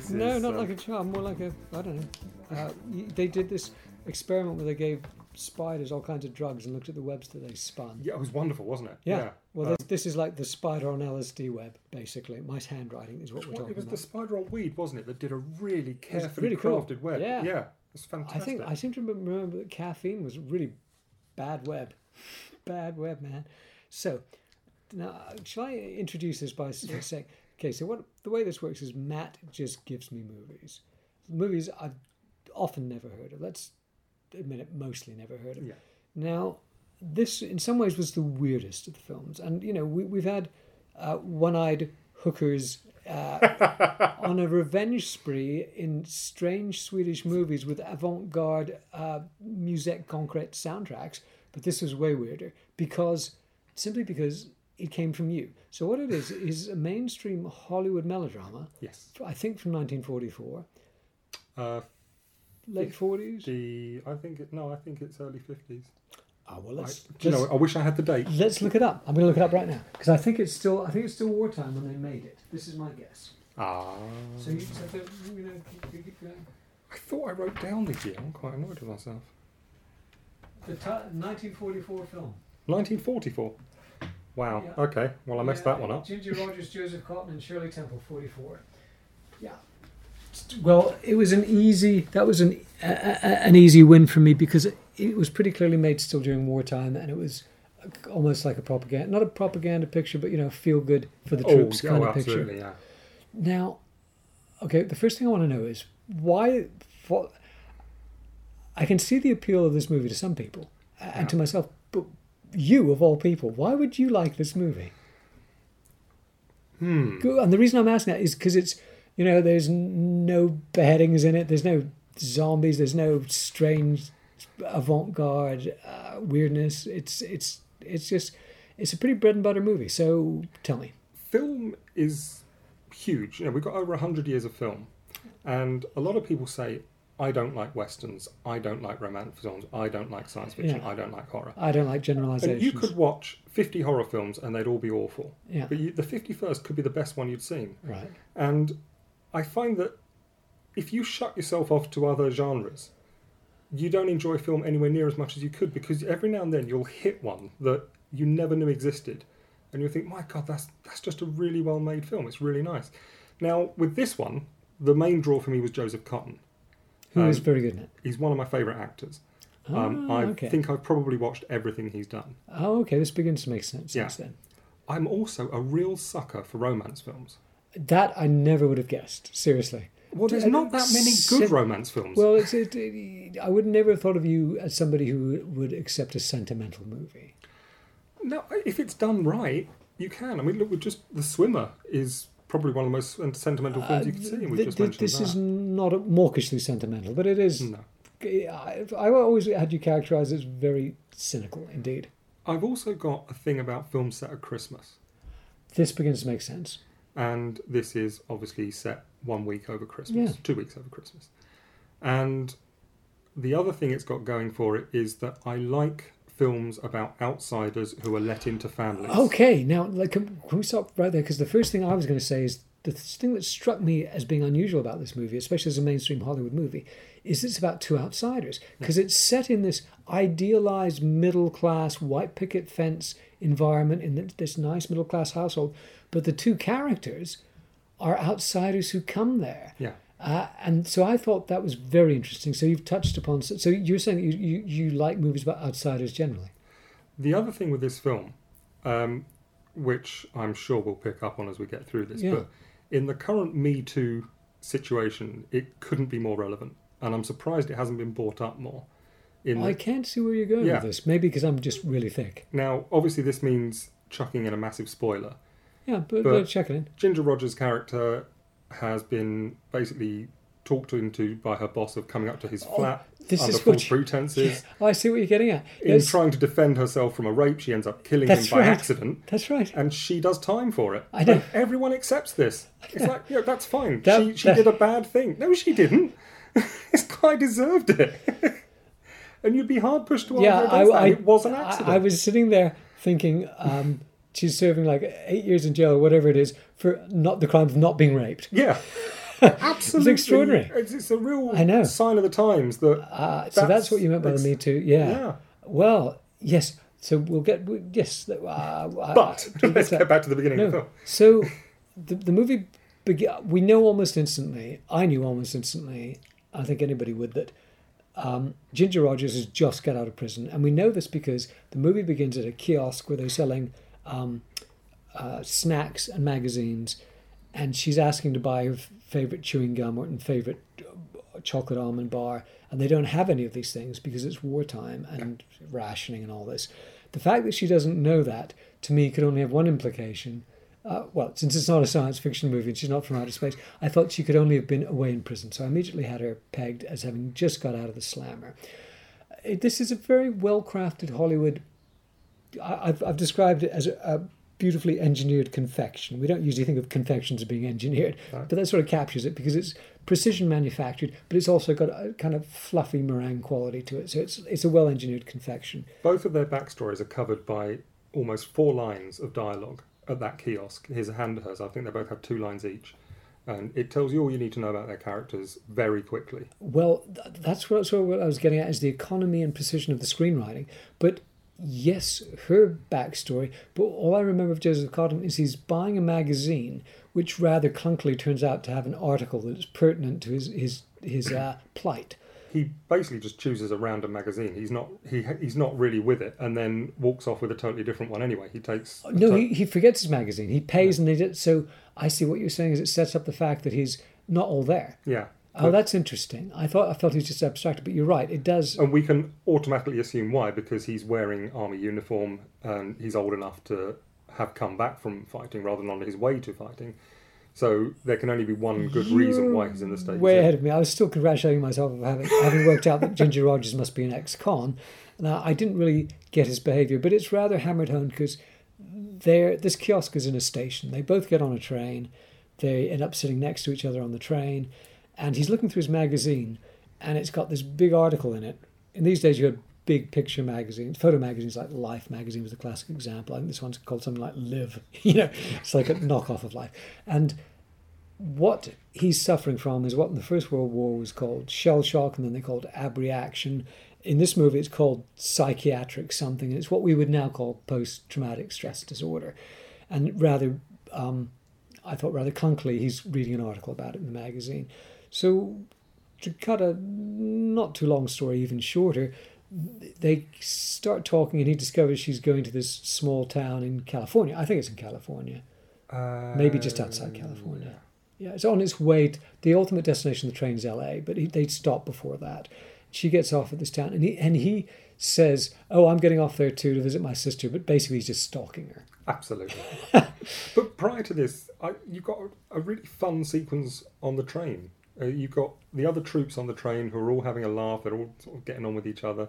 this No, is, not um, like a charm, more like a I don't know. Uh, they did this experiment where they gave spiders all kinds of drugs and looked at the webs that they spun. Yeah, it was wonderful, wasn't it? Yeah. Well, Um, this, this is like the spider on LSD web, basically. My handwriting is what we're talking about. it was about. the spider on weed, wasn't it, that did a really carefully really cool. crafted web. Yeah. yeah, it's fantastic. I think I seem to remember remember that caffeine was really bad web, bad web, man. So now, shall I introduce this by saying, okay, so what the way this works is Matt just gives me movies, movies I've often never heard of. Let's admit it, mostly never heard of. Yeah. Now, this in some ways was the weirdest of the films, and you know we, we've had uh, one-eyed hookers uh, on a revenge spree in strange Swedish movies with avant-garde uh, musique concrete soundtracks, but this was way weirder because simply because it came from you. So what it is is a mainstream Hollywood melodrama, yes. I think from 1944, Uh, late 40s. the I think it, no, I think it's early fifties. Oh well, I, let's do you know? I wish I had the date. Let's look it up. I'm going to look it up right now because I think it's still I think it's still wartime when they made it. This is my guess. Ah, So you, so the, you know, keep, keep, going. I thought I wrote down the year. I'm quite annoyed with myself. The ti 1944 film. 1944. Wow. Yeah. Okay. Well, I messed Yeah, that one up. Ginger Rogers, Joseph Cotten, and Shirley Temple, 44. Yeah. Well, it was an easy. That was an a, a, an easy win for me because it, it was pretty clearly made still during wartime, and it was almost like a propaganda, not a propaganda picture, but you know, feel good for the oh, troops oh, kind oh, of picture. Yeah. Now, okay, the first thing I want to know is why. For, I can see the appeal of this movie to some people a- and to myself, but you, of all people, why would you like this movie? Hmm. And the reason I'm asking that is because it's, you know, there's no beheadings in it, there's no zombies, there's no strange avant-garde uh, weirdness. It's it's it's just it's a pretty bread and butter movie. So tell me. Film is huge. You know, we've got over hundred years of film, and a lot of people say, "I don't like westerns. I don't like romantic films. I don't like science fiction. Yeah. I don't like horror." I don't like And generalizations. you could watch 50 horror films and they'd all be awful. Yeah. But you, the 51st could be the best one you'd seen. Right. And I find that if you shut yourself off to other genres, you don't enjoy film anywhere near as much as you could because every now and then you'll hit one that you never knew existed. And you'll think, my God, that's, that's just a really well made film. It's really nice. Now, with this one, the main draw for me was Joseph Cotten. Is Um, very good in it. He's one of my favourite actors. Um, Ah, I okay. think I've probably watched everything he's done. Oh, okay. This begins to make sense. Yeah. then. I'm also a real sucker for romance films. That I never would have guessed. Seriously. Well, there's not that many good romance films. Well, it's, it, it, I would never have thought of you as somebody who would accept a sentimental movie. no, if it's done right, you can. I mean, look, just The Swimmer is probably one of the most sentimental uh, films you can see. We've Th- just th- mentioned this that. is not a mawkishly sentimental, but it is. No. I, I always had you characterised as very cynical indeed. I've also got a thing about films set at Christmas, This begins to make sense. and this is obviously set one week over Christmas, Yeah. two weeks over Christmas. And the other thing it's got going for it is that I like films about outsiders who are let into families. Okay, now like, can, can we stop right there? Because the first thing I was going to say is the thing that struck me as being unusual about this movie, especially as a mainstream Hollywood movie, is it's about two outsiders because it's set in this idealized middle class white picket fence environment in this nice middle class household, but the two characters are outsiders who come there. Yeah. Uh, and so I thought that was very interesting. So you've touched upon. So, so you're saying you, you, you like movies about outsiders generally? The other thing with this film, um, which I'm sure we'll pick up on as we get through this, Yeah. but in the current Me Too situation, it couldn't be more relevant, and I'm surprised it hasn't been brought up more. In I can't see where you're going Yeah. with this. Maybe because I'm just really thick. now, obviously, this means chucking in a massive spoiler. Yeah, but, But- but check it in. Ginger Rogers' character has been basically talked into by her boss of coming up to his flat Oh, this under is false you- pretenses. Oh, I see what you're getting at. In trying to defend herself from a rape, she ends up killing him by right. accident. that's right. and she does time for it. I know. And everyone accepts this. It's like, yeah, that's fine. That- she she that- did a bad thing. No, she didn't. this guy deserved it. and you'd be hard pushed to argue Yeah, I, that. I, it was an I- accident. I was sitting there thinking um, she's serving like eight years in jail or whatever it is for not the crime of not being raped. Yeah. Absolutely. extraordinary. It's, it's a real I know. sign of the times that. Uh, so that's, That's- what you meant by the Me Too. Yeah. Yeah. Well, yes. So we'll get yes. Uh, uh, But we'll let's get back to the beginning the No. So the the movie beg- we know almost instantly. I knew almost instantly. I think anybody would that. Um, Ginger Rogers has just got out of prison, and we know this because the movie begins at a kiosk where they're selling um, uh, snacks and magazines, and she's asking to buy her favorite chewing gum or favorite uh, chocolate almond bar, and they don't have any of these things because it's wartime and rationing and all this. The fact that she doesn't know that to me could only have one implication. Uh, well, since it's not a science fiction movie and she's not from outer space, I thought she could only have been away in prison. So I immediately had her pegged as having just got out of the slammer. Uh, This is a very well crafted Hollywood. I've, I've described it as a, a beautifully engineered confection. We don't usually think of confections as being engineered, Right. but that sort of captures it because it's precision manufactured, but it's also got a kind of fluffy meringue quality to it. So it's it's a well engineered confection. Both of their backstories are covered by almost four lines of dialogue at that kiosk. His and hers. I think they both have two lines each. And it tells you all you need to know about their characters very quickly. Well, that's what, sort of what I was getting at is the economy and precision of the screenwriting. But yes, her backstory. But all I remember of Joseph Cotten is he's buying a magazine, which rather clunkily turns out to have an article that's pertinent to his his his uh, plight. He basically just chooses a random magazine. He's not he he's not really with it, and then walks off with a totally different one anyway. He takes No, to- he, he forgets his magazine. He pays and they did. So I see what you're saying is it sets up the fact that he's not all there. yeah. Oh, that's interesting. I thought I felt he's just abstracted, but you're right. It does. And we can automatically assume why because he's wearing army uniform and he's old enough to have come back from fighting rather than on his way to fighting. So there can only be one good reason why he's in the state. way ahead of me. I was still congratulating myself of having having worked out that Ginger Rogers must be an ex-con. Now I didn't really get his behaviour, but it's rather hammered home because there this kiosk is in a station. They both get on a train. They end up sitting next to each other on the train, and he's looking through his magazine, and it's got this big article in it. In these days, you had big picture magazines, photo magazines like Life magazine was a classic example. I think this one's called something like Live. You know, it's like a knockoff of Life, and what he's suffering from is what in the First World War was called shell shock, and then they called abreaction. In this movie, it's called psychiatric something. It's what we would now call post traumatic stress disorder. And rather, um, I thought rather clunkily, he's reading an article about it in the magazine. So, to cut a not too long story even shorter, they start talking, and he discovers she's going to this small town in California. I think it's in California maybe just outside Uh, California. Yeah, it's on its way. To, the ultimate destination of the train's L.A., but he, they'd stop before that. She gets off at this town, and he and he says, "Oh, I'm getting off there too to visit my sister," but basically he's just stalking her. Absolutely. but prior to this, I, you got a, a really fun sequence on the train. Uh, you've got the other troops on the train who are all having a laugh. They're all sort of getting on with each other.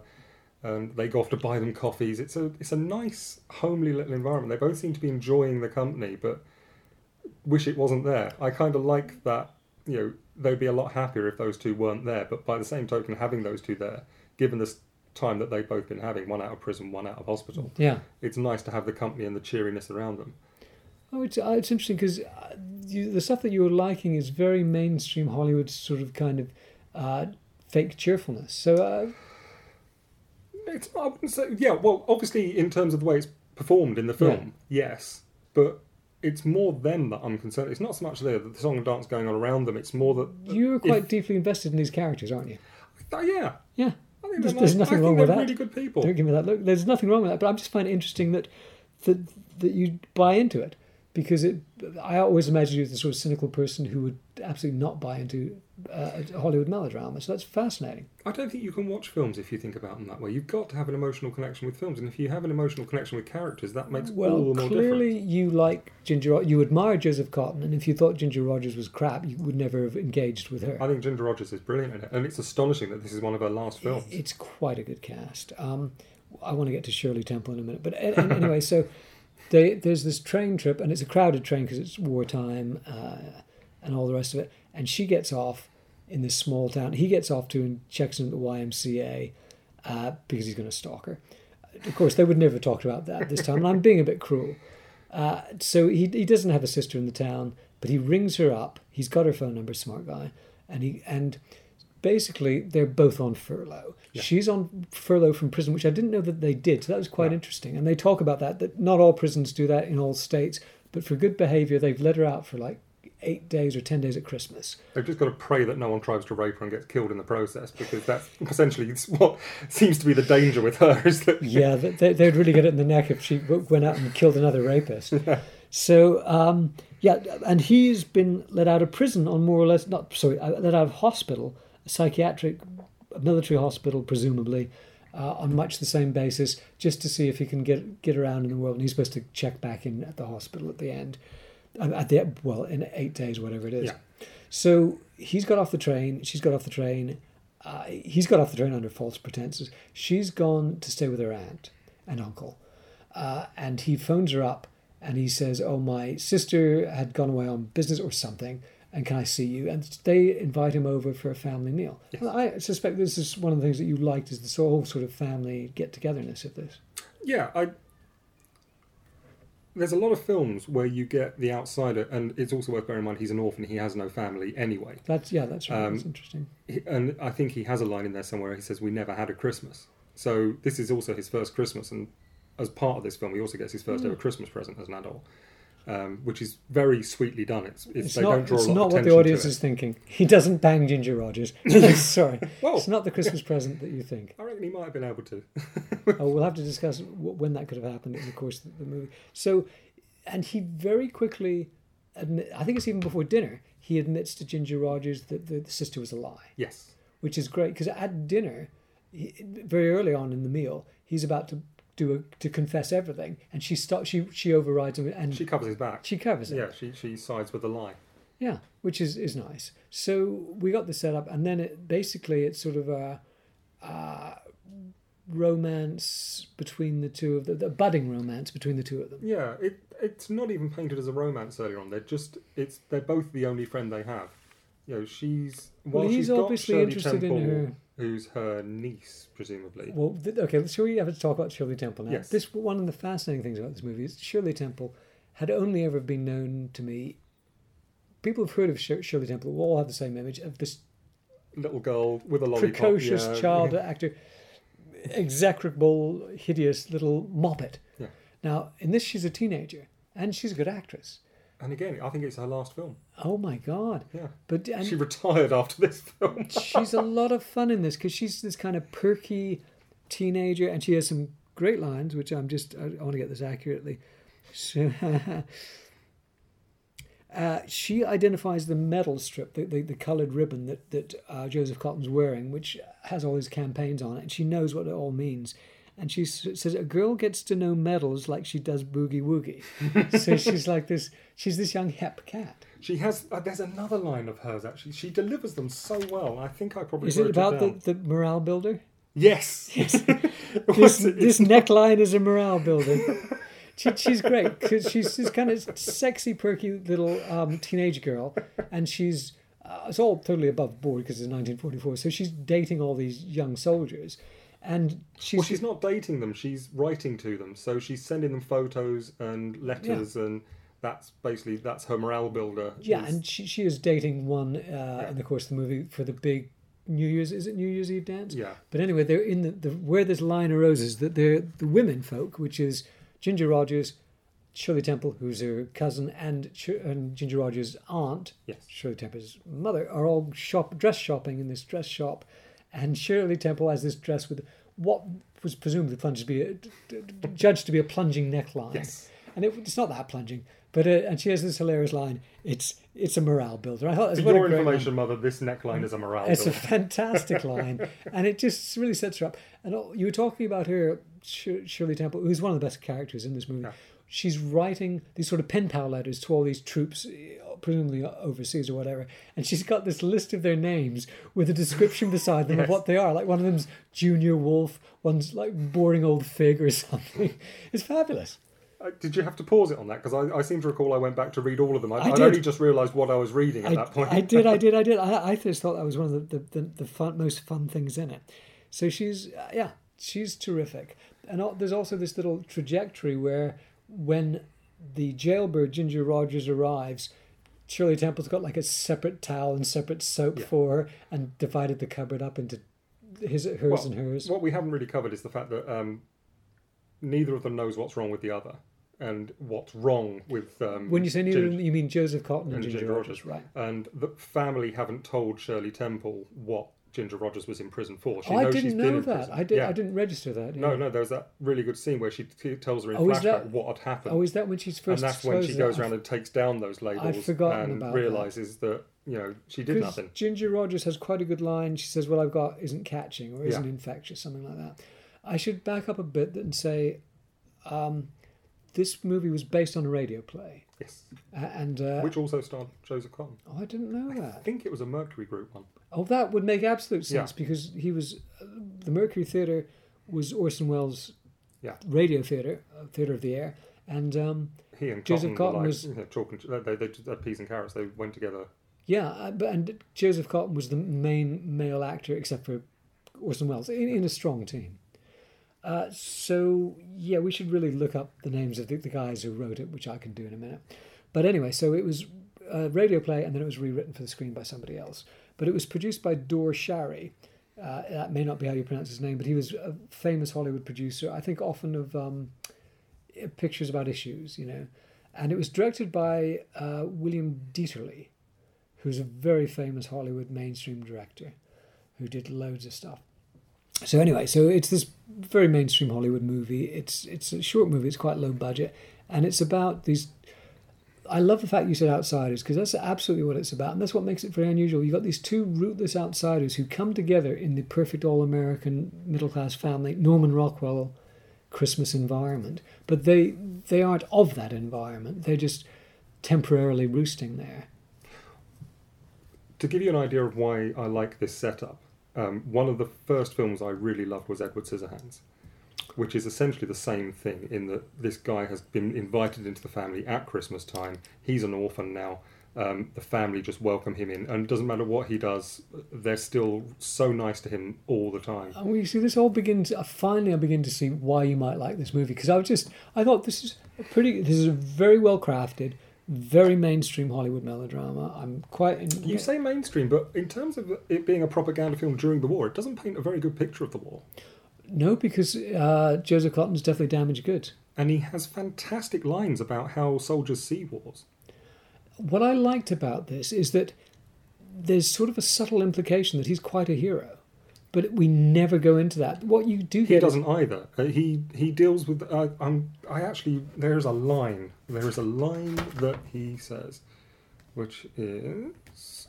Um, they go off to buy them coffees. It's a it's a nice homely little environment. They both seem to be enjoying the company, but wish it wasn't there. I kind of like that. You know, they'd be a lot happier if those two weren't there. But by the same token, having those two there, given this time that they've both been having, one out of prison, one out of hospital, Yeah. it's nice to have the company and the cheeriness around them. Oh, it's uh, it's interesting because you, the stuff that you were liking is very mainstream Hollywood sort of kind of uh, fake cheerfulness. So uh, It's I wouldn't say yeah. Well, obviously in terms of the way it's performed in the film, yes, but it's more them that I'm concerned. It's not so much there the song and dance going on around them. It's more that you're quite if- deeply invested in these characters, aren't you? oh, yeah. Yeah. I think There's- there's nothing I wrong with that. Really good people. Don't give me that look. There's nothing wrong with that, but I just find it interesting that that that you buy into it because it. I always imagined you as the sort of cynical person who would absolutely not buy into uh, a Hollywood melodrama. So that's fascinating. I don't think you can watch films if you think about them that way. You've got to have an emotional connection with films, and if you have an emotional connection with characters, that makes Well, all the more clearly difference. you like Ginger. You admire Joseph Cotten, and if you thought Ginger Rogers was crap, you would never have engaged with her. I think Ginger Rogers is brilliant in it, and it's astonishing that this is one of her last films. It's quite a good cast. Um, I want to get to Shirley Temple in a minute, but anyway, so they, there's this train trip, and it's a crowded train because it's wartime uh, and all the rest of it. And she gets off in this small town. He gets off to and checks in at the YMCA uh, because he's going to stalk her. Of course, they would never have talked about that this time, and I'm being a bit cruel. Uh, so he, he doesn't have a sister in the town, but he rings her up. He's got her phone number, smart guy, and he and basically they're both on furlough. Yeah. She's on furlough from prison, which I didn't know that they did. So that was quite No. interesting. And they talk about that that not all prisons do that in all states, but for good behaviour, they've let her out for like eight days or ten days at Christmas. They've just got to pray that no one tries to rape her and gets killed in the process, because that's essentially what seems to be the danger with her. Is that yeah, they, they'd really get it in the neck if she went out and killed another rapist. So, um, yeah, and he's been let out of prison on more or less, not sorry, uh, let out of hospital, psychiatric, military hospital, presumably, uh, on much the same basis, just to see if he can get get around in the world. And he's supposed to check back in at the hospital at the end, uh, at the well, in eight days, whatever it is. Yeah. So he's got off the train. She's got off the train. Uh, he's got off the train under false pretenses. She's gone to stay with her aunt and uncle. Uh, and he phones her up and he says, Oh, my sister had gone away on business or something. And can I see you? And they invite him over for a family meal. Yes. I suspect this is one of the things that you liked is the whole sort of family get togetherness of this. Yeah, I. There's a lot of films where you get the outsider, and it's also worth bearing in mind he's an orphan. He has no family anyway, That's yeah, that's right. Um, that's interesting. And I think he has a line in there somewhere. He says, "We never had a Christmas." So this is also his first Christmas, and as part of this film, he also gets his first Hmm. ever Christmas present as an adult, um, which is very sweetly done. It's, it's, It's they not, don't draw it's a lot not what the audience is thinking. He doesn't bang Ginger Rogers. Sorry. Well, It's not the Christmas present that you think. I reckon he might have been able to. Oh, we'll have to discuss when that could have happened in the course of the movie. So, and he very quickly, admit, I think it's even before dinner, he admits to Ginger Rogers that the, the sister was a lie, yes, which is great because at dinner, he, very early on in the meal, he's about to do a, to confess everything, and she stops. She she overrides him and she covers his back. She covers it. Yeah, she she sides with the lie. Yeah, which is, is nice. So we got this set up, and then it basically it's sort of a, uh romance between the two of the, the budding romance between the two of them. Yeah, it it's not even painted as a romance earlier on. They're just it's they're both the only friend they have. You know, she's Well, he's obviously interested in Temple, her. Who's her niece, presumably. Well, th- okay, let's we have to talk about Shirley Temple now? Yes. This one of the fascinating things about this movie is Shirley Temple had only ever been known to me. People have heard of Shir- Shirley Temple. We all have the same image of this Little girl with a lollipop. precocious yeah. child actor, execrable, hideous little moppet. Yeah. Now, in this, she's a teenager and she's a good actress. And again, I think it's her last film. Oh my god! Yeah, But and she retired after this film. she's a lot of fun in this because she's this kind of perky teenager, and she has some great lines, which I'm just I, want to get this accurately. So, uh, she identifies the medal strip, the, the, the coloured ribbon that that uh, Joseph Cotten's wearing, which has all his campaigns on it, and she knows what it all means. And she says a girl gets to know medals like she does boogie woogie. so she's like this. She's this young hep cat. She has. Uh, there's another line of hers actually. She delivers them so well. I think I probably Is it about down. the, the morale builder? Yes. This, it- this neckline is a morale builder. She, she's great because she's this kind of sexy, perky little um, teenage girl, and she's uh, it's all totally above board because it's 1944. So she's dating all these young soldiers, and she's, Well, she's not dating them. She's writing to them. So she's sending them photos and letters, and that's basically that's her morale builder. yeah, is- and she, she is dating one uh, in the course of the movie for the big New Year's. Is it New Year's Eve dance? yeah, But anyway, they're in the, the where this line arose is that they're the women folk, which is Ginger Rogers, Shirley Temple, who's her cousin, and, and Ginger Rogers' aunt, yes, Shirley Temple's mother, are all shop dress shopping in this dress shop, and Shirley Temple has this dress with what was presumably plunged to be a, judged to be a plunging neckline, yes. and it, it's not that plunging, But uh, and she has this hilarious line. It's it's a morale builder. I thought that's For what your information, mother, this neckline is a morale It's a fantastic line, and it just really sets her up. And you were talking about her, Shirley Temple, who's one of the best characters in this movie. Yeah. She's writing these sort of pen pal letters to all these troops, eh, presumably overseas or whatever, and she's got this list of their names with a description beside them of what they are. Like one of them's Junior Wolf, one's like boring old fig or something. It's fabulous. Uh, Did you have to pause it on that? Because I, I seem to recall I went back to read all of them. I, I I'd only just realised what I was reading at I, that point. I did, I did, I did. I, I just thought that was one of the, the, the, the fun, most fun things in it. So she's, uh, yeah, she's terrific. And al- there's also this little trajectory where when the jailbird Ginger Rogers arrives, Shirley Temple's got like a separate towel and separate soap Yeah. for her and divided the cupboard up into his, hers Well, and hers. What we haven't really covered is the fact that um, neither of them knows what's wrong with the other, and what's wrong with. Um, when you say neither, of Ginger- them, you mean Joseph Cotten and, and Ginger, Ginger Rogers, Rogers. right? and the family haven't told Shirley Temple what Ginger Rogers was in prison for. She Oh, I knows she's didn't know that. I did. Yeah. I didn't register that. No, no, there was that really good scene where she t- tells her in Oh, flashback that- what had happened, Oh, is that when she's first? and that's when she goes around and takes down those labels and about that. realizes that. you know she did nothing. Ginger Rogers has quite a good line. She says, "What I've got isn't catching or isn't Yeah. infectious, something like that." I should back up a bit and say, um, this movie was based on a radio play, Yes, and uh, which also starred Joseph Cotten. oh, I didn't know that. I think it was a Mercury Group one. Oh, that would make absolute Yeah. sense because he was uh, the Mercury Theatre was Orson Welles' Yeah. radio theatre, uh, theatre of the air, and um, He and Joseph Cotten, were Cotten like, was- you know, talking. To, they, they, they, peas and carrots. They went together. yeah, uh, but and Joseph Cotten was the main male actor except for Orson Welles in, in a strong team. Uh, so yeah, we should really look up the names of the, the guys who wrote it, which I can do in a minute. But anyway, so it was a radio play, and then it was rewritten for the screen by somebody else. But it was produced by Dore Schary. Uh, that may not be how you pronounce his name, but he was a famous Hollywood producer. I think often of um, pictures about issues, you know. And it was directed by uh, William Dieterle, who's a very famous Hollywood mainstream director who did loads of stuff. So anyway, so it's this very mainstream Hollywood movie. It's it's a short movie. It's quite low budget, and it's about these. I love the fact you said outsiders because that's absolutely what it's about, and that's what makes it very unusual. You've got these two rootless outsiders who come together in the perfect all-American middle-class family, Norman Rockwell, Christmas environment, but they they aren't of that environment. They're just temporarily roosting there. To give you an idea of why I like this setup, um, one of the first films I really loved was Edward Scissorhands, which is essentially the same thing in that this guy has been invited into the family at Christmas time. He's an orphan now. Um, the family just welcome him in, and it doesn't matter what he does, they're still so nice to him all the time. And you see this all begins. Uh, finally, I begin to see why you might like this movie because I was just I thought this is a pretty. This is a very well crafted, very mainstream Hollywood melodrama. I'm quite. In, You say mainstream, but in terms of it being a propaganda film during the war, it doesn't paint a very good picture of the war. No because uh, Joseph Cotten's definitely damaged goods. And he has fantastic lines about how soldiers see wars. What I liked about this is that there's sort of a subtle implication that he's quite a hero, but we never go into that. What you do He doesn't either. Uh, he he deals with. Uh, I'm. I actually. There is a line. There is a line that he says, which is.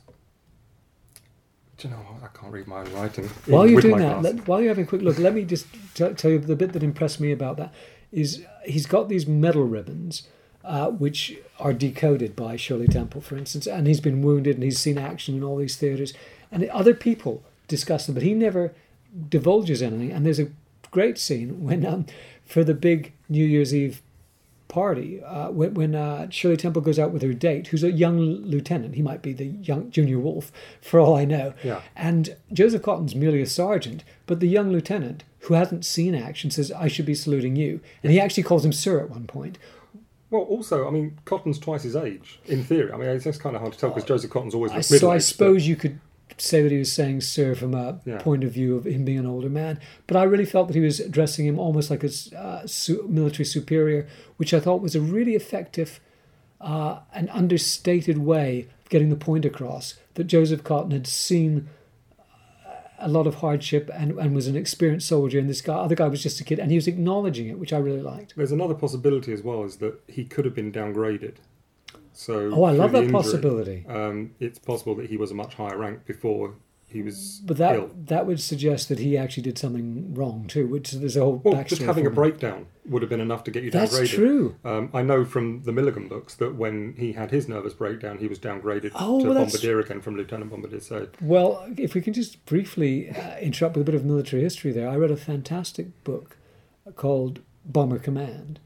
Do you know what? I can't read my own writing. While you're doing that, let, while you're having a quick look, let me just t- tell you the bit that impressed me about that is he's got these medal ribbons, uh, which are decoded by Shirley Temple, for instance, and he's been wounded and he's seen action in all these theatres, and other people discuss them, but he never divulges anything. And there's a great scene when, um, for the big New Year's Eve party uh, when, when uh, Shirley Temple goes out with her date, who's a young lieutenant. He might be the young junior wolf, for all I know. Yeah. And Joseph Cotten's merely a sergeant, but the young lieutenant, who hasn't seen action, says, "I should be saluting you," and he actually calls him sir at one point. Well, also, I mean, Cotten's twice his age in theory. I mean, it's kind of hard to tell because Joseph Cotten's always looked so I suppose you could say that he was saying "sir" from a Yeah. point of view of him being an older man, but I really felt that he was addressing him almost like a uh, su- military superior, which I thought was a really effective uh, and understated way of getting the point across that Joseph Cotten had seen uh, a lot of hardship and, and was an experienced soldier, and this guy, other guy, was just a kid, and he was acknowledging it, which I really liked. There's another possibility as well is that he could have been downgraded So Oh, I love that injury, possibility. Um, it's possible that he was a much higher rank before he was But that ill. that would suggest that he actually did something wrong too. Which there's a whole Well, backstory. just having a breakdown would have been enough to get you That's downgraded. That's true. Um, I know from the Milligan books that when he had his nervous breakdown, he was downgraded Oh, to well, that's- bombardier again from lieutenant bombardier. So Well, if we can just briefly uh, interrupt with a bit of military history there, I read a fantastic book called Bomber Command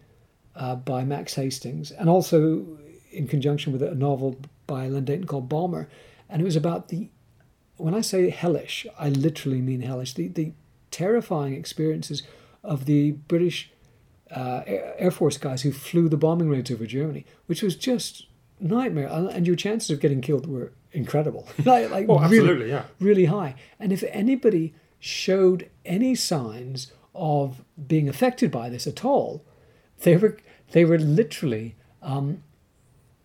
uh, by Max Hastings, and also in conjunction with a novel by Len Deighton called Bomber, and it was about the. When I say hellish, I literally mean hellish. The the terrifying experiences of the British uh, Air Force guys who flew the bombing raids over Germany, which was just nightmare, and your chances of getting killed were incredible. like, like Oh, really, yeah. really high. And if anybody showed any signs of being affected by this at all, they were they were literally um,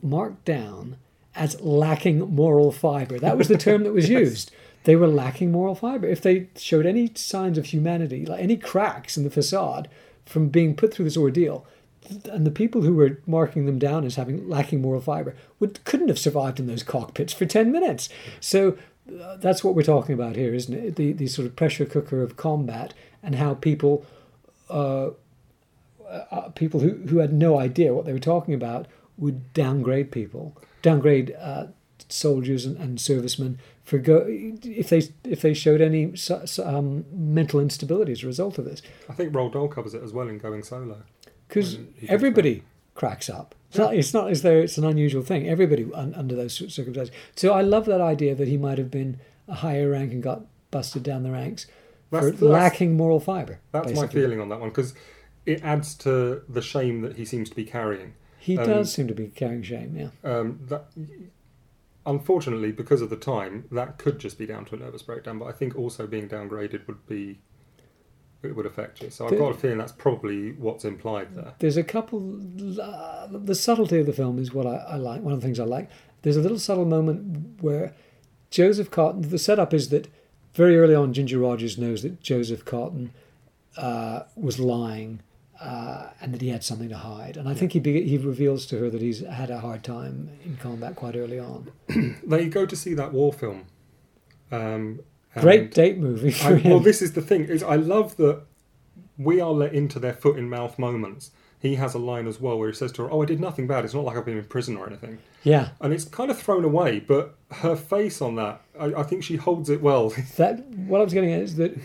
marked down as lacking moral fiber. That was the term that was used. They were lacking moral fiber. If they showed any signs of humanity, like any cracks in the facade from being put through this ordeal, and the people who were marking them down as having lacking moral fiber would couldn't have survived in those cockpits for 10 minutes. So uh, that's what we're talking about here, isn't it? The, the sort of pressure cooker of combat and how people uh, uh, people who, who had no idea what they were talking about would downgrade people, downgrade uh, soldiers and, and servicemen for go if they if they showed any um, mental instability as a result of this, I think Roald Dahl covers it as well in Going Solo. because everybody cracks up. It's not, it's not as though it's an unusual thing. Everybody un, under those circumstances. So I love that idea that he might have been a higher rank and got busted down the ranks for That's- that's- lacking moral fiber. That's my feeling on that one because it adds to the shame that he seems to be carrying. He Um, does seem to be carrying shame. Yeah. Um, that, unfortunately, because of the time, that could just be down to a nervous breakdown. But I think also being downgraded would be it would affect you. So I've The- got a feeling that's probably what's implied there. There's a couple. Uh, the subtlety of the film is what I, I like. One of the things I like. There's a little subtle moment where Joseph Cotten. The setup is that very early on, Ginger Rogers knows that Joseph Cotten uh, was lying uh, and that he had something to hide. And I think he be, he reveals to her that he's had a hard time in combat quite early on. They go to see that war film. Um, Great date movie for I, him. well, this is the thing: is I love that we are let into their foot in mouth moments. He has a line as well where he says to her, "Oh, I did nothing bad. It's not like I've been in prison or anything." yeah. And it's kind of thrown away, but her face on that, I, I think she holds it well. that what I was getting at is that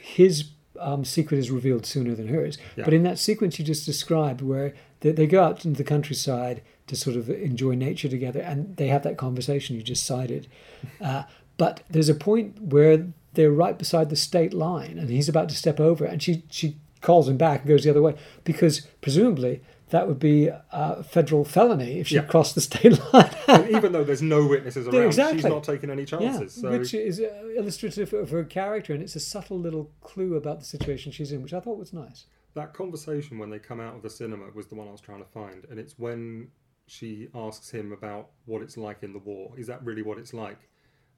his um, secret is revealed sooner than hers. Yeah. But in that sequence you just described, where they, they go out into the countryside to sort of enjoy nature together, and they have that conversation you just cited. Uh, but there's a point where they're right beside the state line, and he's about to step over, and she she calls him back and goes the other way because presumably. That would be a federal felony if she Yeah. crossed the state line. even though there's no witnesses around, exactly. she's not taking any chances. Yeah, so which is uh, illustrative of her character, and it's a subtle little clue about the situation she's in, which I thought was nice. that conversation when they come out of the cinema was the one I was trying to find, and it's when she asks him about what it's like in the war. Is that really what it's like?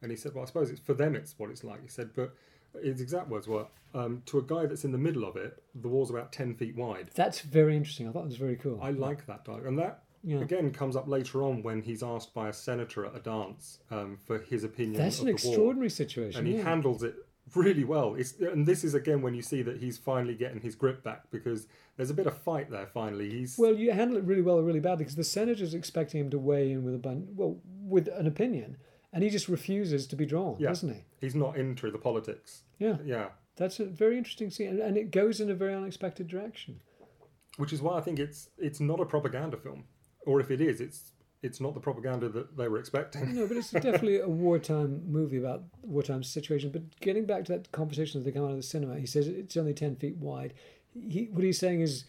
And he said, "Well, I suppose it's for them. It's what it's like." He said, "But his exact words were um, to a guy that's in the middle of it. The wall's about ten feet wide." That's very interesting. I thought it was very cool. I like that dialogue, and that Yeah. again comes up later on when he's asked by a senator at a dance um, for his opinion That's of an the war, extraordinary situation. and he yeah. handles it really well. It's, and this is again when you see that he's finally getting his grip back because there's a bit of fight there. Finally, he's well, you handle it really well or really badly because the senator's expecting him to weigh in with a bun- well with an opinion, and he just refuses to be drawn, Yeah. doesn't he? he's not into the politics. Yeah, Yeah, that's a very interesting scene, and, and it goes in a very unexpected direction. which is why I think it's it's not a propaganda film, or if it is, it's it's not the propaganda that they were expecting. No, but it's definitely a wartime movie about wartime situation. But getting back to that conversation as they come out of the cinema, he says it's only ten feet wide. He, what he's saying is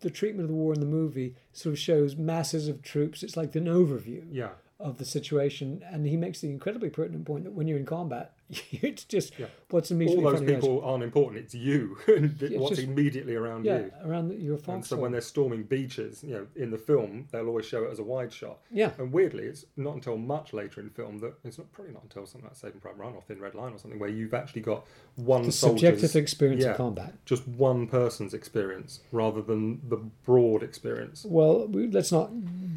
the treatment of the war in the movie sort of shows masses of troops. It's like an overview Yeah, of the situation, and he makes the incredibly pertinent point that when you're in combat, it's just Yeah. what's All immediately those front eyes. people aren't important. It's you and Yeah, what's just- immediately around Yeah, you. around your And so when they're storming beaches, you know, in the film, they'll always show it as a wide shot. yeah, And weirdly, it's not until much later in film that it's not probably not until something like Saving Private Ryan or Thin Red Line or something where you've actually got one the subjective experience yeah. of combat. just one person's experience rather than the broad experience. Well, we, let's not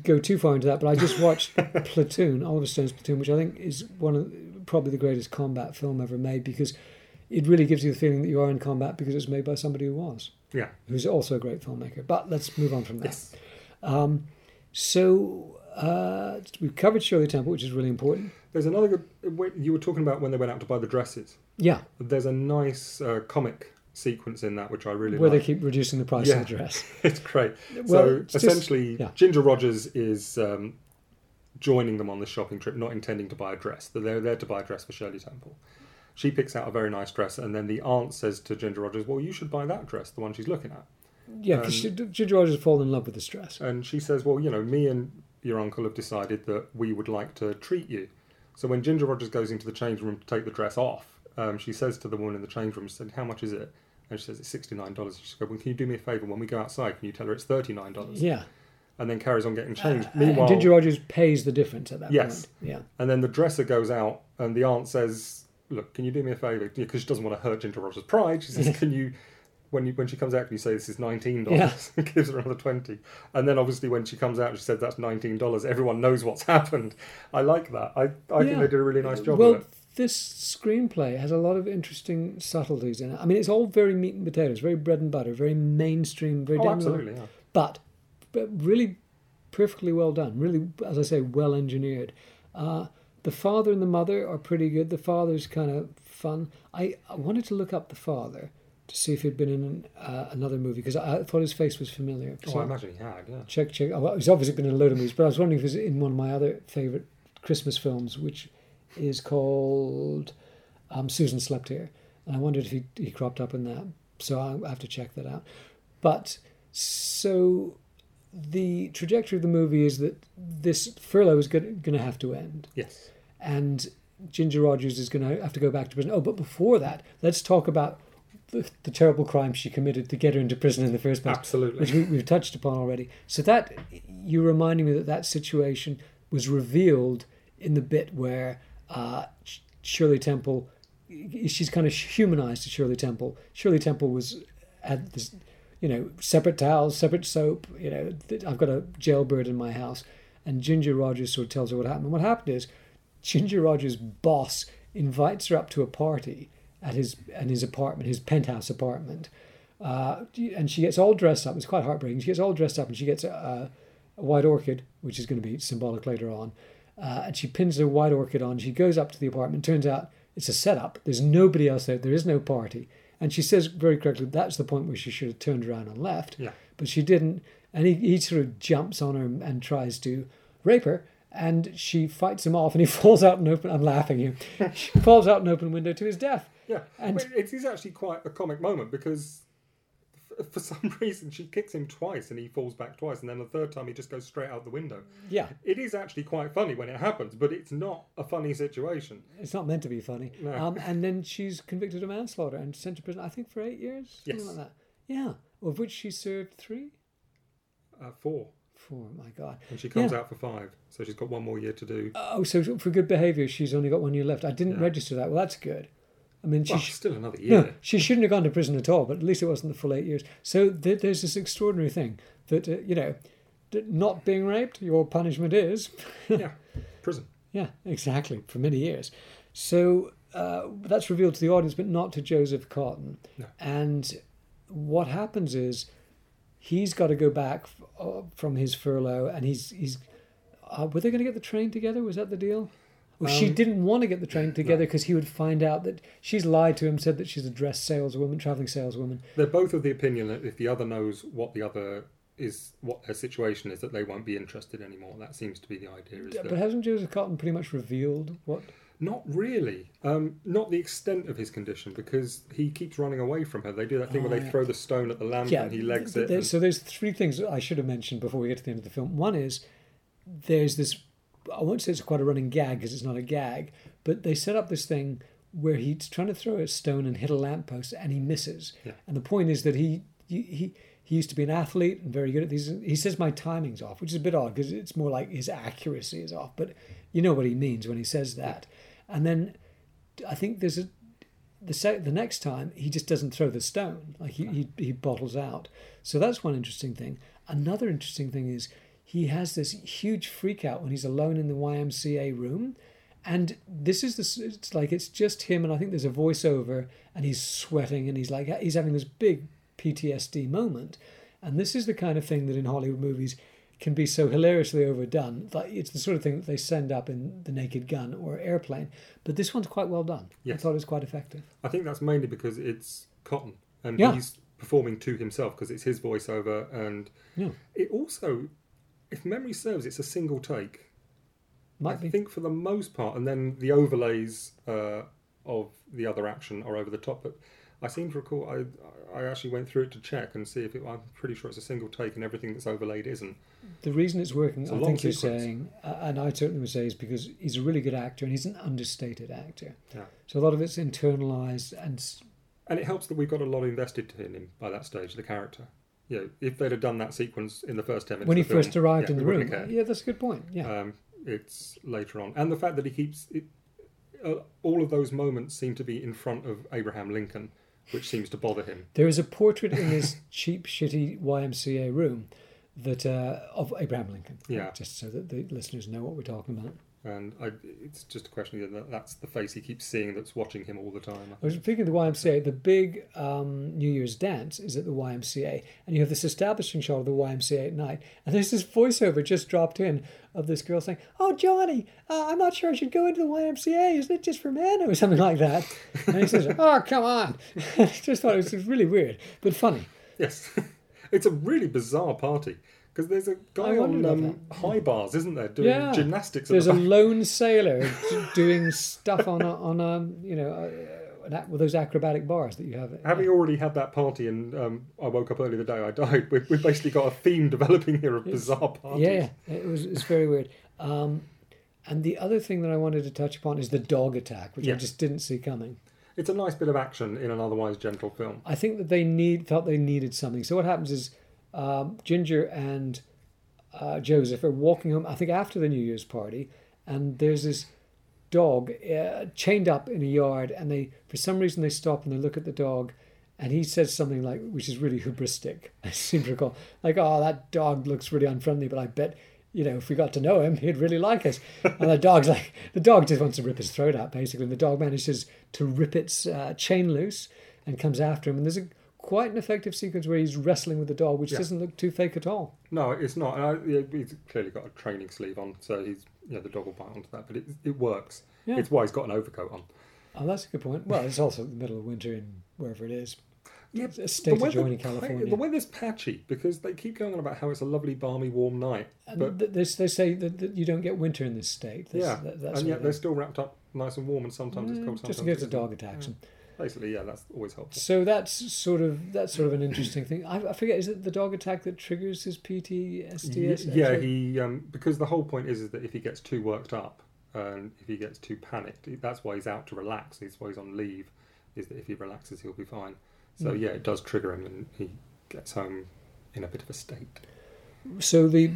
go too far into that. But I just watched Platoon, Oliver Stone's Platoon, which I think is one of probably the greatest combat film ever made because it really gives you the feeling that you are in combat because it's made by somebody who was, Yeah. who's also a great filmmaker. But let's move on from that. Yes. Um, so uh, we've covered Shirley Temple, which is really important. There's another good. You were talking about when they went out to buy the dresses. Yeah, There's a nice uh, comic sequence in that which I really where like. they keep reducing the price Yeah. of the dress. it's great. Well, so it's just- essentially, yeah. Ginger Rogers is um, joining them on this shopping trip, not intending to buy a dress. That They're there to buy a dress for Shirley Temple. She picks out a very nice dress, and then the aunt says to Ginger Rogers, "Well, you should buy that dress, the one she's looking at." Yeah, because Ginger Rogers fallen in love with this dress. And she says, Well, you know, me and your uncle have decided that we would like to treat you. So when Ginger Rogers goes into the change room to take the dress off, um, she says to the woman in the change room, she said, How much is it? And she says, It's $69. She goes, Well, can you do me a favour? When we go outside, can you tell her it's $39? Yeah, And then carries on getting uh, changed. and Meanwhile, Ginger Rogers pays the difference at that Yes. point. Yeah. and then the dresser goes out, and the aunt says, Look, can you do me a favour? Because she doesn't want to hurt Ginger Rogers' pride. She says, Can you. When, you, when she comes out, can you say this is nineteen dollars? gives her another twenty, and then obviously when she comes out, she said that's nineteen dollars. Everyone knows what's happened. I like that. I, I Yeah. think they did a really nice job well, of it. this screenplay has a lot of interesting subtleties in it. I mean, it's all very meat and potatoes, very bread and butter, very mainstream, very Oh, down the line. absolutely. Yeah. but really perfectly well done. Really, as I say, well engineered. Uh, the father and the mother are pretty good. The father's kind of fun. I, I wanted to look up the father to see if he'd been in uh, another movie because I, I thought his face was familiar. Oh, I imagine he had. Yeah. check, check. Oh, well, he's obviously been in a load of movies, but I was wondering if he's in one of my other favourite Christmas films, which is called um, Susan Slept Here. And I wondered if he, he cropped up in that. So I have to check that out. But so the trajectory of the movie is that this furlough is going to have to end. Yes. And Ginger Rogers is going to have to go back to prison. Oh, but before that, let's talk about the, the terrible crime she committed to get her into prison in the first place Absolutely. which we, we've touched upon already. So that you're reminding me that that situation was revealed in the bit where uh, Shirley Temple, she's kind of humanized to Shirley Temple. Shirley Temple was had this, you know, separate towels, separate soap. You know, I've got a jailbird in my house, and Ginger Rogers sort of tells her what happened. And what happened is, Ginger Rogers' boss invites her up to a party at his at his apartment, his penthouse apartment. Uh, and she gets all dressed up. It's quite heartbreaking. She gets all dressed up, and she gets a, a white orchid, which is going to be symbolic later on. Uh, and she pins her white orchid on. She goes up to the apartment. Turns out it's a setup. There's nobody else there. There is no party. And she says very correctly that's the point where she should have turned around and left. Yeah. But she didn't. And he, he sort of jumps on her and tries to rape her. And she fights him off, and he falls out an open. I'm laughing here. She falls out an open window to his death. Yeah. And- it is actually quite a comic moment because for some reason she kicks him twice and he falls back twice, and then the third time he just goes straight out the window. Yeah, It is actually quite funny when it happens, but it's not a funny situation. it's not meant to be funny. No. Um, and then she's convicted of manslaughter and sent to prison. I think for eight years, something Yes. like that. Yeah, of which she served three, Uh, four. four. My God. And she comes Yeah. out for five, so she's got one more year to do. Oh, so for good behaviour, she's only got one year left. I didn't Yeah. register that. Well, that's good. I mean, she Well, sh- still another year. no, she shouldn't have gone to prison at all. But at least it wasn't the full eight years. So th- there's this extraordinary thing that uh, you know, that not being raped, your punishment is yeah, prison. Yeah, exactly, for many years. So uh, that's revealed to the audience, but not to Joseph Cotten. No. And what happens is he's got to go back f- uh, from his furlough, and he's he's. Uh, were they going to get the train together? Was that the deal? Well, she Um, didn't want to get the train together because he would find out that she's lied to him, said that she's a dress saleswoman, traveling saleswoman. They're both of the opinion that if the other knows what the other is, what their situation is, that they won't be interested anymore. That seems to be the idea. Is But that But hasn't Joseph Cotten pretty much revealed what? not really, um, not the extent of his condition, because he keeps running away from her. They do that thing Oh, where they yeah. throw the stone at the lamp yeah, and he legs th- it. there- and- So there's three things I should have mentioned before we get to the end of the film. One is there's this. I won't say it's quite a running gag because it's not a gag, but they set up this thing where he's trying to throw a stone and hit a lamppost and he misses. Yeah. And the point is that he he he he used to be an athlete and very good at these. He says my timing's off, which is a bit odd because it's more like his accuracy is off. But you know what he means when he says that. And then I think there's a the sec- the next time he just doesn't throw the stone like he, he he bottles out. So that's one interesting thing. Another interesting thing is he has this huge freak out when he's alone in the YMCA room. And this is the it's like it's just him, and I think there's a voiceover, and he's sweating, and he's like he's having this big PTSD moment, and this is the kind of thing that in Hollywood movies can be so hilariously overdone. Like it's the sort of thing that they send up in The Naked Gun or Airplane, but this one's quite well done. I thought it was quite effective. I think that's mainly because it's Cotten and Yeah. he's performing to himself because it's his voiceover and Yeah, it also, if memory serves, it's a single take. might I be. think for the most part, and then the overlays uh, of the other action are over the top. But I seem to recall I I actually went through it to check and see if it. I'm pretty sure it's a single take, and everything that's overlaid isn't. The reason it's working, It's I think you're saying, and I certainly would say, is because he's a really good actor and he's an understated actor. Yeah. So a lot of it's internalized and And it helps that we've got a lot invested in him by that stage, the character. You know, if they'd have done that sequence in the first ten minutes, when he of the film, first arrived yeah, in the room. wouldn't have cared. Yeah, that's a good point. Yeah. Um, it's later on, and the fact that he keeps it, uh, all of those moments seem to be in front of Abraham Lincoln, which seems to bother him. There is a portrait in his cheap, shitty YMCA room that uh, of Abraham Lincoln. Yeah. Just so that the listeners know what we're talking about. And I, it's just a question that that's the face he keeps seeing that's watching him all the time. I was thinking of the YMCA. The big um, New Year's dance is at the YMCA, and you have this establishing shot of the YMCA at night, and there's this voiceover just dropped in of this girl saying, "Oh, Johnny, uh, I'm not sure I should go into the YMCA. Isn't it just for men or something like that?" And he says, "Oh, come on." I just thought it was really weird, but funny. Yes, it's a really bizarre party because there's a guy on um, high bars, isn't there, doing Yeah. gymnastics. There's the a lone sailor doing stuff on a, on a you know uh, an with those acrobatic bars that you have. Having already had that party and um, I woke up early the day I died, we've, we've basically got a theme developing here of bizarre parties. Yeah, it was it's very weird. Um, and the other thing that I wanted to touch upon is the dog attack, which I just didn't see coming. It's a nice bit of action in an otherwise gentle film. I think that they need felt they needed something. So what happens is um, Ginger and uh, Joseph are walking home. I think after the New Year's party, and there's this dog uh, chained up in a yard, and they for some reason they stop and they look at the dog. And he says something like, which is really hubristic. I seem to recall, like, "Oh, that dog looks really unfriendly, but I bet, you know, if we got to know him, he'd really like us." And the dog's like, the dog just wants to rip his throat out, basically. And the dog manages to rip its uh, chain loose and comes after him. And there's a quite an effective sequence where he's wrestling with the dog, which Yeah. doesn't look too fake at all. No, it's not. And I, he's clearly got a training sleeve on, so he's you know the dog will bite onto that, but it it works. Yeah. It's why he's got an overcoat on. Oh, that's a good point. Well, it's also the middle of winter in wherever it is. Yeah, a state of weather- joining California. The weather's patchy because they keep going on about how it's a lovely, balmy, warm night. And But th- they, they say that, that you don't get winter in this state. That's, yeah, that, and yet it they're still wrapped up nice and warm, and sometimes it's Mm, cold. Sometimes just in case the dog attacks him. Basically, yeah, that's always helpful. So that's sort of that's sort of an interesting thing. I, I forget is it the dog attack that triggers his PTSD? Y- yeah, he um, because the whole point is is that if he gets too worked up and if he gets too panicked, that's why he's out to relax. That's why he's on leave. Is that if he relaxes, he'll be fine. So Mm. yeah, it does trigger him, and he gets home in a bit of a state. so the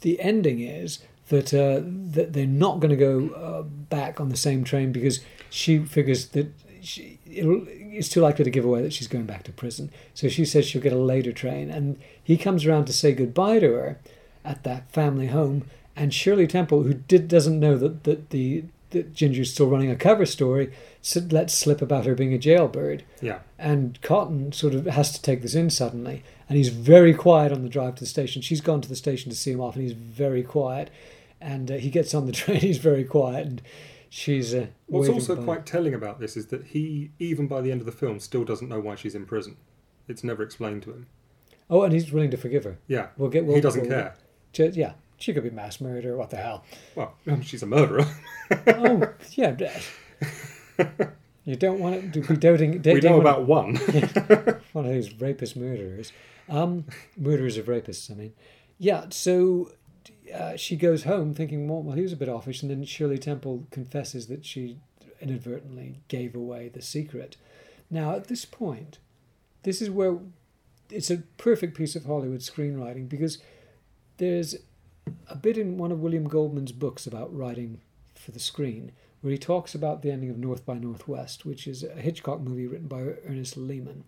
the ending is that uh, that they're not going to go uh, back on the same train because she figures that she, it'll, it's too likely to give away that she's going back to prison. So she says she'll get a later train, and he comes around to say goodbye to her at that family home. And Shirley Temple, who did doesn't know that that the that Ginger's still running a cover story, lets slip about her being a jailbird. Yeah, And Cotten sort of has to take this in suddenly, and he's very quiet on the drive to the station. She's gone to the station to see him off, and he's very quiet. And uh, he gets on the train, he's very quiet, and she's. Uh, What's also by. quite telling about this is that he, even by the end of the film, still doesn't know why she's in prison. It's never explained to him. Oh, and he's willing to forgive her. Yeah, We'll get. We'll, he doesn't we'll- care. ju- yeah, she could be mass murder. What the hell? Well, she's a murderer. oh, yeah. You don't want to be doting. we know about one. one of those rapist murderers. Um, murderers of rapists, I mean. Yeah, so uh, she goes home thinking, well, well, he was a bit offish, and then Shirley Temple confesses that she inadvertently gave away the secret. Now, at this point, this is where it's a perfect piece of Hollywood screenwriting because there's a bit in one of William Goldman's books about writing for the screen where he talks about the ending of North by Northwest, which is a Hitchcock movie written by Ernest Lehman.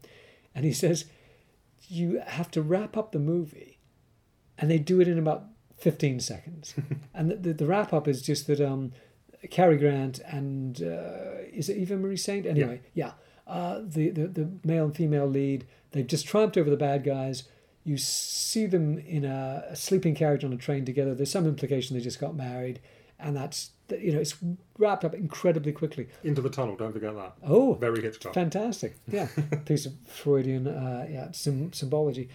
And he says, you have to wrap up the movie, and they do it in about 15 seconds. and the, the, the, wrap up is just that um, Cary Grant and uh, is it Eva Marie Saint? Anyway, yeah. yeah. Uh, the, the, the male and female lead, they've just triumphed over the bad guys. You see them in a, a sleeping carriage on a train together. There's some implication they just got married, and that's you know it's wrapped up incredibly quickly. Into the tunnel, don't forget that. Oh, very Hitchcock. Fantastic, yeah, piece of Freudian uh, yeah sim- symbology.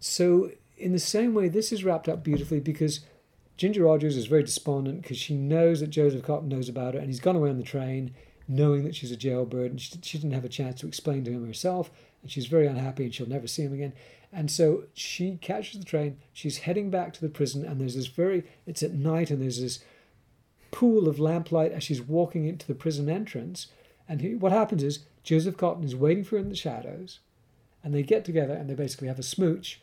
So in the same way, this is wrapped up beautifully because Ginger Rogers is very despondent because she knows that Joseph Cotten knows about her, and he's gone away on the train knowing that she's a jailbird, and she, she didn't have a chance to explain to him herself, and she's very unhappy, and she'll never see him again. And so she catches the train. She's heading back to the prison, and there's this very. It's at night, and there's this pool of lamplight as she's walking into the prison entrance. And he, what happens is Joseph Cotten is waiting for her in the shadows, and they get together and they basically have a smooch.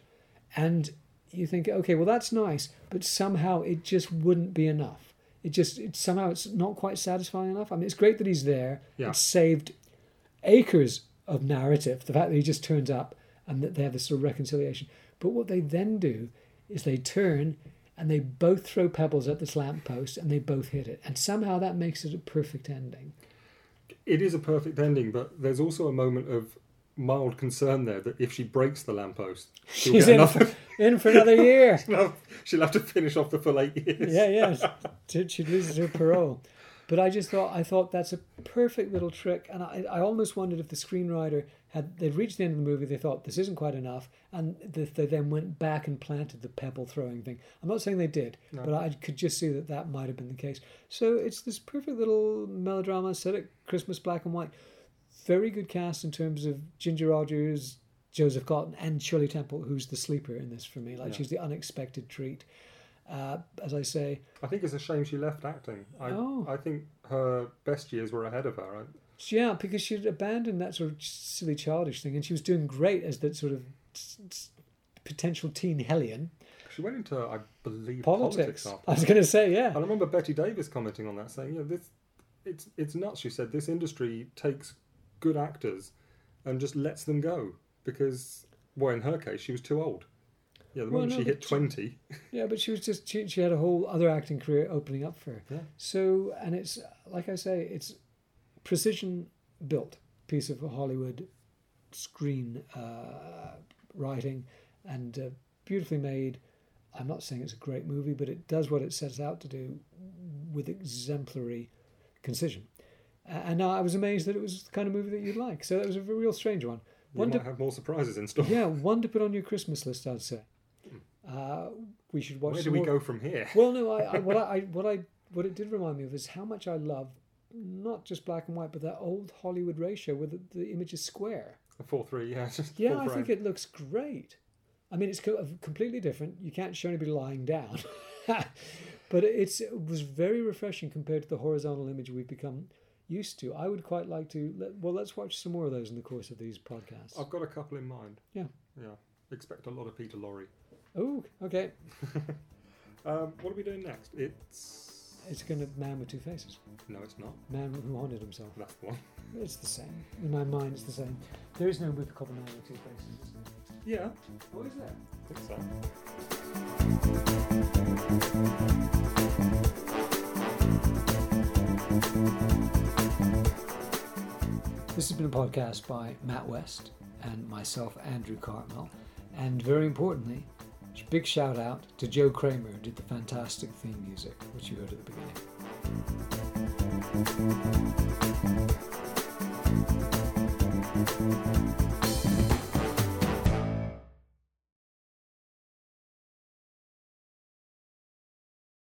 And you think, okay, well that's nice, but somehow it just wouldn't be enough. It just it, somehow it's not quite satisfying enough. I mean, it's great that he's there. Yeah. It's saved acres of narrative. The fact that he just turns up and that they have this sort of reconciliation. But what they then do is they turn and they both throw pebbles at this lamppost and they both hit it. And somehow that makes it a perfect ending. It is a perfect ending, but there's also a moment of mild concern there that if she breaks the lamppost, she'll She's get in, another... in for another year. she'll, have, she'll, have, to finish off the full eight years. Yeah, yeah. She loses her parole. But I just thought I thought that's a perfect little trick, and I, I almost wondered if the screenwriter had they'd reached the end of the movie, they thought this isn't quite enough, and they, they then went back and planted the pebble throwing thing. I'm not saying they did, no. but I could just see that that might have been the case. So it's this perfect little melodrama set at Christmas black and white. Very good cast in terms of Ginger Rogers, Joseph Cotten, and Shirley Temple, who's the sleeper in this for me. Like yeah. she's the unexpected treat. Uh, as I say, I think it's a shame she left acting. I, oh. I think her best years were ahead of her. Right? Yeah, because she'd abandoned that sort of silly childish thing, and she was doing great as that sort of potential teen hellion. She went into, I believe, politics. politics I was going to say, yeah. And I remember Bette Davis commenting on that, saying, "You know, this, it's it's nuts." She said, "This industry takes good actors and just lets them go because, well, in her case, she was too old. Yeah, the well, moment no, she hit twenty. Yeah, but she was just she, she had a whole other acting career opening up for her. Yeah. So, and it's like I say, it's precision built piece of Hollywood screen uh, writing and uh, beautifully made. I'm not saying it's a great movie, but it does what it sets out to do with exemplary concision. And I was amazed that it was the kind of movie that you'd like. So that was a real strange one. One might to, have more surprises in store. Yeah, one to put on your Christmas list, I'd say. Hmm. Uh, we should watch. Where do we more. go from here? Well, no, I, I, what I, what I what it did remind me of is how much I love not just black and white, but that old Hollywood ratio where the, the image is square. A four three, yeah. yeah, I think it looks great. I mean, it's completely different. You can't show anybody lying down, but it's it was very refreshing compared to the horizontal image we've become used to. I would quite like to. Let, well, let's watch some more of those in the course of these podcasts. I've got a couple in mind. Yeah. Yeah. Expect a lot of Peter Lorre. Oh, okay. um, what are we doing next? It's it's going to Man with Two Faces. No, it's not. Man Who Haunted Himself. That's one. It's the same. In my mind, it's the same. There is no movie called Man with Two Faces. Yeah. What is that? I think so. This has been a podcast by Matt West and myself, Andrew Cartmel. And very importantly, big shout out to Joe Kramer, who did the fantastic theme music, which you heard at the beginning.